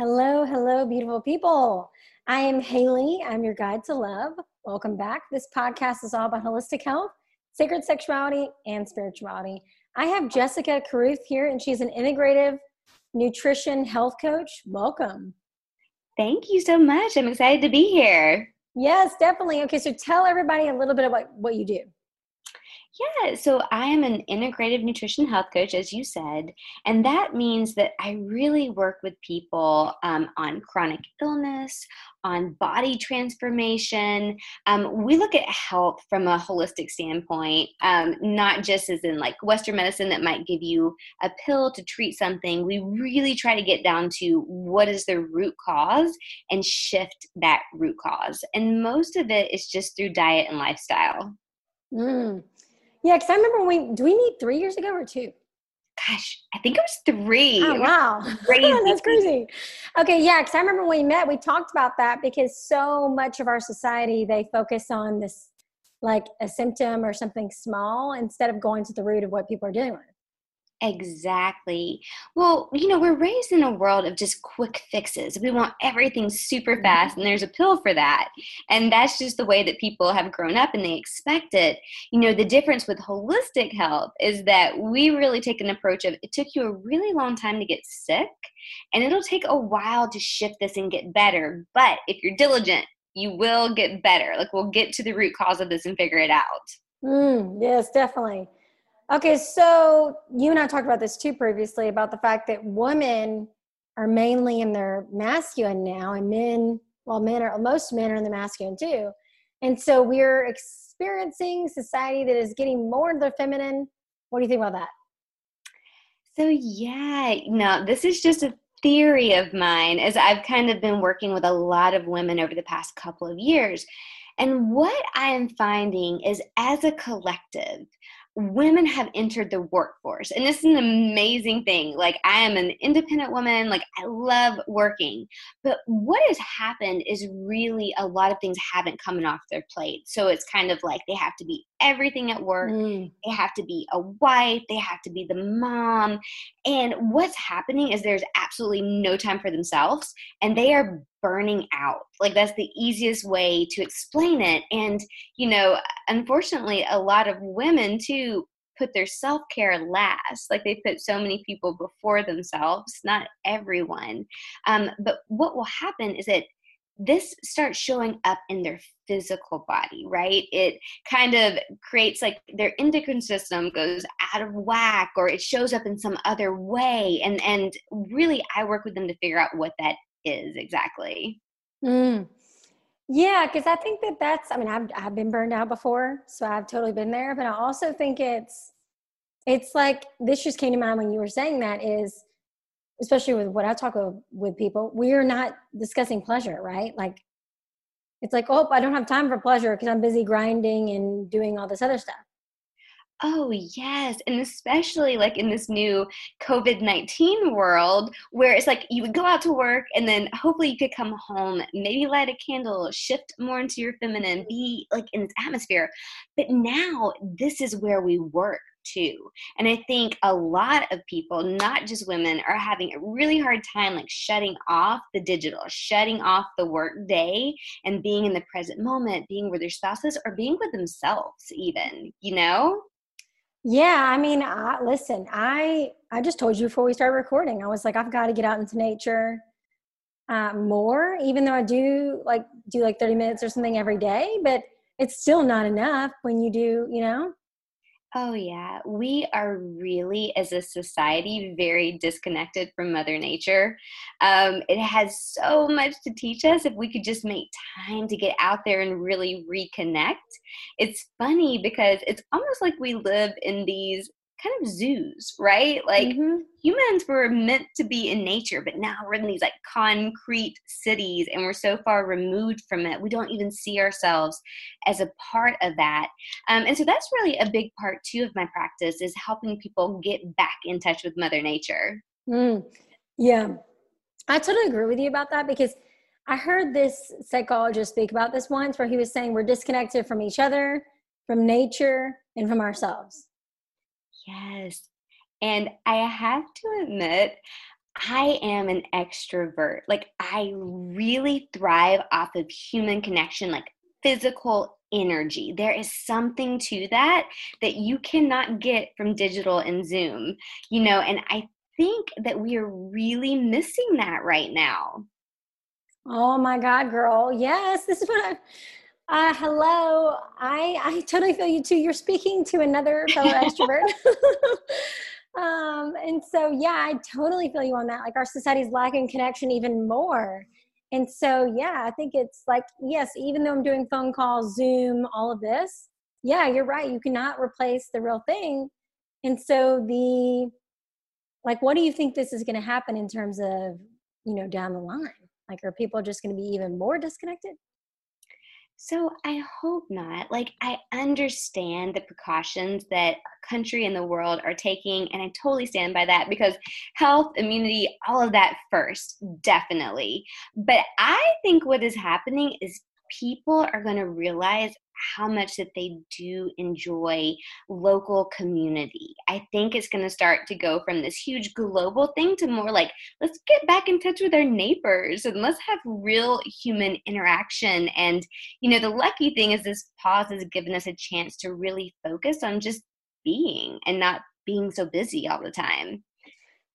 Hello, hello, beautiful people. I am Haley. I'm your guide to love. Welcome back. This podcast is all about holistic health, sacred sexuality, and spirituality. I have Jessica Caruth here, and she's an integrative nutrition health coach. Welcome. Thank you so much. I'm excited to be here. Yes, definitely. Okay, so tell everybody a little bit about what you do. Yeah, so I am an integrative nutrition health coach, as you said, and that means that I really work with people um, on chronic illness, on body transformation. Um, we look at health from a holistic standpoint, um, not just as in like Western medicine that might give you a pill to treat something. We really try to get down to what is the root cause and shift that root cause. And most of it is just through diet and lifestyle. Mm. Yeah, because I remember when we do we meet three years ago or two? Gosh, I think it was three. Oh wow, crazy. that's crazy. Okay, yeah, because I remember when we met, we talked about that because so much of our society they focus on this like a symptom or something small instead of going to the root of what people are dealing with. Exactly. Well, you know, we're raised in a world of just quick fixes. We want everything super mm-hmm. fast, and there's a pill for that. And that's just the way that people have grown up and they expect it. You know, the difference with holistic health is that we really take an approach of it took you a really long time to get sick, and it'll take a while to shift this and get better. But if you're diligent, you will get better. Like, we'll get to the root cause of this and figure it out. Mm, yes, definitely. Okay, so you and I talked about this too previously about the fact that women are mainly in their masculine now, and men, well, men are most men are in the masculine too, and so we're experiencing society that is getting more into the feminine. What do you think about that? So yeah, no, this is just a theory of mine as I've kind of been working with a lot of women over the past couple of years. And what I am finding is as a collective, women have entered the workforce. And this is an amazing thing. Like i am an independent woman. Like i love working. But what has happened is really a lot of things haven't come off their plate. So it's kind of like they have to be everything at work. Mm. they have to be a wife. They have to be the mom. And what's happening is there's absolutely no time for themselves and they are burning out. Like that's the easiest way to explain it. And, you know, unfortunately, a lot of women too put their self care last. Like they put so many people before themselves, not everyone. Um, but what will happen is that this starts showing up in their physical body, right? It kind of creates like their endocrine system goes out of whack or it shows up in some other way. And and really I work with them to figure out what that is exactly. Mm. Yeah, because I think that that's, I mean, I've, I've been burned out before, so I've totally been there, but I also think it's, it's like, this just came to mind when you were saying that is, especially with what I talk with people, we're not discussing pleasure, right? Like, it's like, oh, I don't have time for pleasure because I'm busy grinding and doing all this other stuff. Oh, yes. And especially like in this new COVID 19 world where it's like you would go out to work and then hopefully you could come home, maybe light a candle, shift more into your feminine, be like in this atmosphere. But now this is where we work too. And I think a lot of people, not just women, are having a really hard time like shutting off the digital, shutting off the work day and being in the present moment, being with their spouses or being with themselves, even, you know? Yeah, I mean, I, listen, I I just told you before we started recording. I was like, I've got to get out into nature uh, more, even though I do like do like thirty minutes or something every day. But it's still not enough when you do, you know. Oh, yeah. We are really, as a society, very disconnected from Mother Nature. Um, it has so much to teach us if we could just make time to get out there and really reconnect. It's funny because it's almost like we live in these kind of zoos, right? Like mm-hmm. humans were meant to be in nature, but now we're in these like concrete cities and we're so far removed from it. We don't even see ourselves as a part of that. Um, and so that's really a big part too of my practice is helping people get back in touch with Mother Nature. Mm. Yeah, I totally agree with you about that because I heard this psychologist speak about this once where he was saying we're disconnected from each other, from nature, and from ourselves. Yes. And I have to admit, I am an extrovert. Like, I really thrive off of human connection, like physical energy. There is something to that that you cannot get from digital and Zoom, you know, and I think that we are really missing that right now. Oh my God, girl. Yes, this is what I. Uh, hello. I I totally feel you too. You're speaking to another fellow extrovert. um, and so yeah, I totally feel you on that. Like our society's lacking connection even more. And so yeah, I think it's like yes, even though I'm doing phone calls, Zoom, all of this, yeah, you're right. You cannot replace the real thing. And so the like, what do you think this is going to happen in terms of you know down the line? Like, are people just going to be even more disconnected? So I hope not. Like, I understand the precautions that our country and the world are taking, and I totally stand by that because health, immunity, all of that first, definitely. But I think what is happening is people are going to realize how much that they do enjoy local community. I think it's going to start to go from this huge global thing to more like, let's get back in touch with our neighbors and let's have real human interaction. And, you know, the lucky thing is this pause has given us a chance to really focus on just being and not being so busy all the time.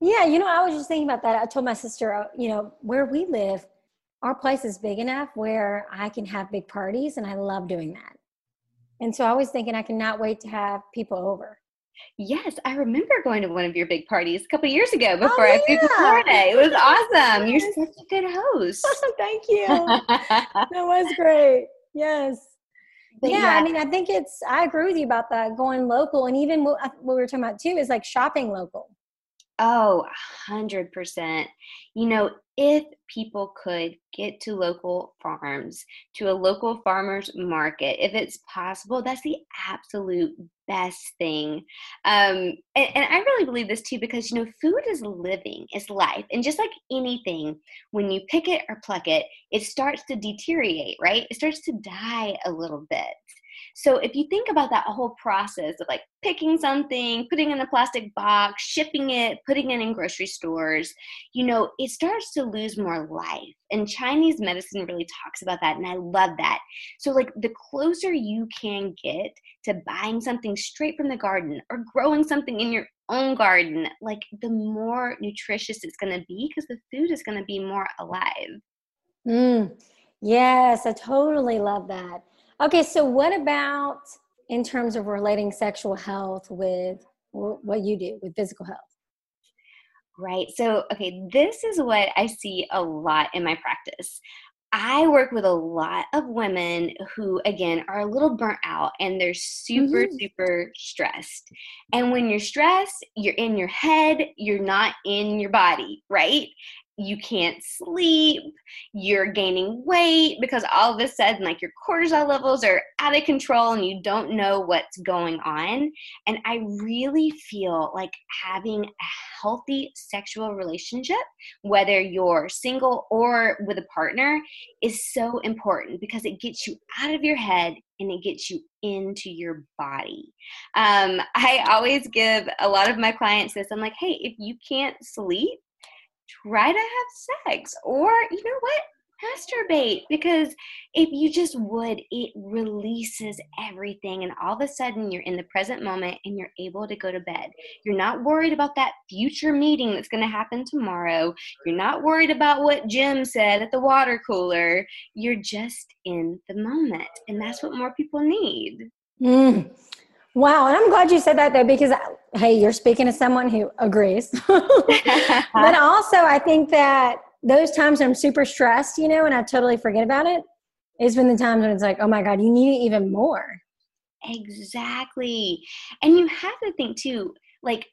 Yeah, you know, I was just thinking about that. I told my sister, uh, you know, where we live, our place is big enough where I can have big parties, and I love doing that. And so I was thinking I cannot wait to have people over. Yes, I remember going to one of your big parties a couple years ago oh, before oh. I moved to Florida. It was awesome. You're such a good host. Thank you. that was great. Yes. Yeah, yeah, I mean, I think it's, I agree with you about that going local. And even what we were talking about too is like shopping local. Oh, 100%. You know, if people could get to local farms, to a local farmer's market, if it's possible, that's the absolute best thing. Um, and, and I really believe this too because, you know, food is living, it's life. And just like anything, when you pick it or pluck it, it starts to deteriorate, right? It starts to die a little bit. So if you think about that whole process of like picking something, putting in a plastic box, shipping it, putting it in grocery stores, you know, it starts to lose more life. And Chinese medicine really talks about that. And I love that. So, like, the closer you can get to buying something straight from the garden or growing something in your own garden, like, the more nutritious it's going to be because the food is going to be more alive. Mm, yes, I totally love that. Okay, so what about in terms of relating sexual health with what you do with physical health? Right. So, okay, this is what I see a lot in my practice. I work with a lot of women who, again, are a little burnt out and they're super, mm-hmm. super stressed. And when you're stressed, you're in your head, you're not in your body, right? You can't sleep, you're gaining weight because all of a sudden, like your cortisol levels are out of control and you don't know what's going on. And I really feel like having a healthy sexual relationship, whether you're single or with a partner, is so important because it gets you out of your head and it gets you into your body. Um, I always give a lot of my clients this I'm like, hey, if you can't sleep, try to have sex or you know what masturbate because if you just would it releases everything and all of a sudden you're in the present moment and you're able to go to bed. You're not worried about that future meeting that's going to happen tomorrow. You're not worried about what jim said at the water cooler. You're just in the moment and that's what more people need. Mm. Wow, and I'm glad you said that though, because hey, you're speaking to someone who agrees. but also, I think that those times I'm super stressed, you know, and I totally forget about it, is when the times when it's like, oh my God, you need it even more. Exactly. And you have to think too, like,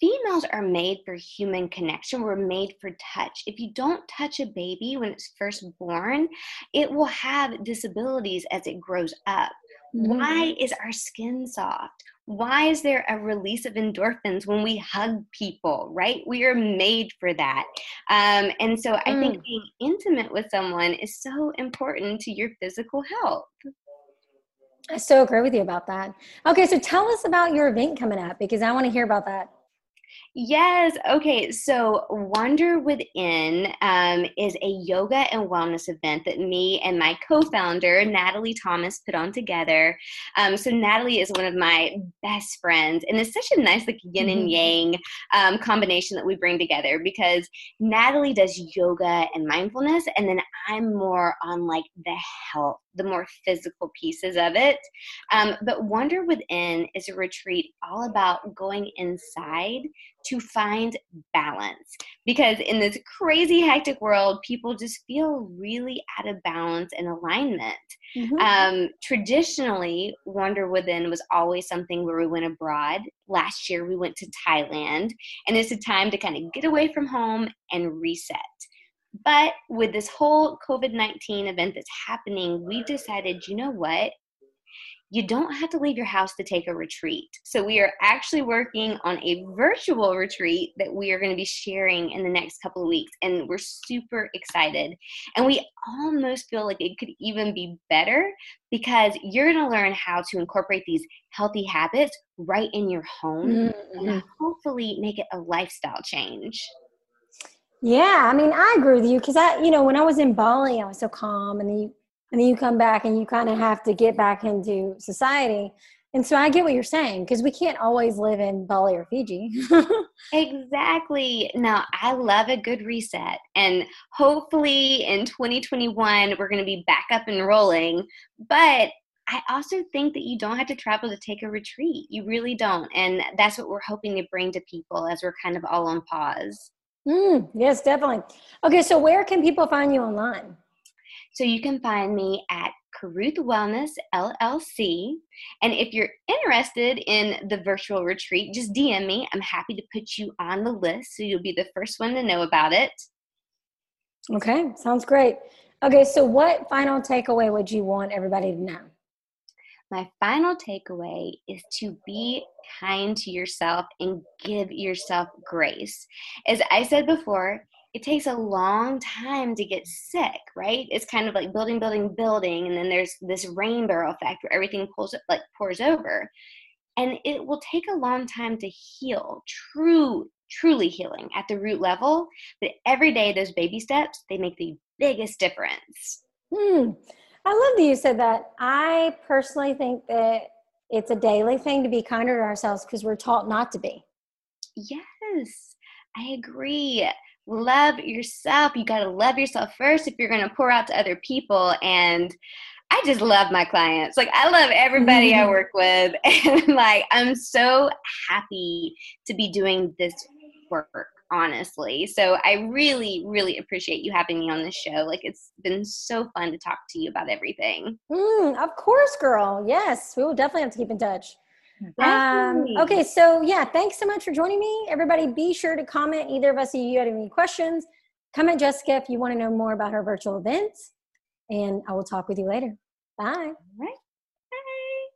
females are made for human connection. We're made for touch. If you don't touch a baby when it's first born, it will have disabilities as it grows up. Mm-hmm. Why is our skin soft? Why is there a release of endorphins when we hug people, right? We are made for that. Um, and so I think mm. being intimate with someone is so important to your physical health. I so agree with you about that. Okay, so tell us about your event coming up because I want to hear about that. Yes. Okay. So, Wonder Within um, is a yoga and wellness event that me and my co founder, Natalie Thomas, put on together. Um, so, Natalie is one of my best friends, and it's such a nice, like, yin and mm-hmm. yang um, combination that we bring together because Natalie does yoga and mindfulness, and then I'm more on like the health the more physical pieces of it. Um, but Wonder Within is a retreat all about going inside to find balance. Because in this crazy, hectic world, people just feel really out of balance and alignment. Mm-hmm. Um, traditionally, Wonder Within was always something where we went abroad. Last year, we went to Thailand, and it's a time to kind of get away from home and reset. But with this whole COVID 19 event that's happening, we decided, you know what? You don't have to leave your house to take a retreat. So, we are actually working on a virtual retreat that we are going to be sharing in the next couple of weeks. And we're super excited. And we almost feel like it could even be better because you're going to learn how to incorporate these healthy habits right in your home mm-hmm. and hopefully make it a lifestyle change. Yeah, I mean, I agree with you because I, you know, when I was in Bali, I was so calm, and then you, and then you come back and you kind of have to get back into society. And so I get what you're saying because we can't always live in Bali or Fiji. exactly. Now, I love a good reset. And hopefully in 2021, we're going to be back up and rolling. But I also think that you don't have to travel to take a retreat. You really don't. And that's what we're hoping to bring to people as we're kind of all on pause. Mm, yes, definitely. Okay, so where can people find you online? So you can find me at Caruth Wellness LLC. And if you're interested in the virtual retreat, just DM me. I'm happy to put you on the list so you'll be the first one to know about it. Okay, sounds great. Okay, so what final takeaway would you want everybody to know? My final takeaway is to be kind to yourself and give yourself grace. As I said before, it takes a long time to get sick, right? It's kind of like building, building, building, and then there's this rainbow effect where everything pulls like pours over. And it will take a long time to heal, true, truly healing at the root level. But every day, those baby steps, they make the biggest difference. Hmm. I love that you said that. I personally think that it's a daily thing to be kinder to ourselves because we're taught not to be. Yes, I agree. Love yourself. You got to love yourself first if you're going to pour out to other people. And I just love my clients. Like, I love everybody I work with. And, like, I'm so happy to be doing this work honestly. So I really, really appreciate you having me on the show. Like it's been so fun to talk to you about everything. Mm, of course, girl. Yes, we will definitely have to keep in touch. Um, okay, so yeah, thanks so much for joining me. Everybody, be sure to comment either of us if you have any questions. Comment Jessica if you want to know more about her virtual events, and I will talk with you later. Bye. All right.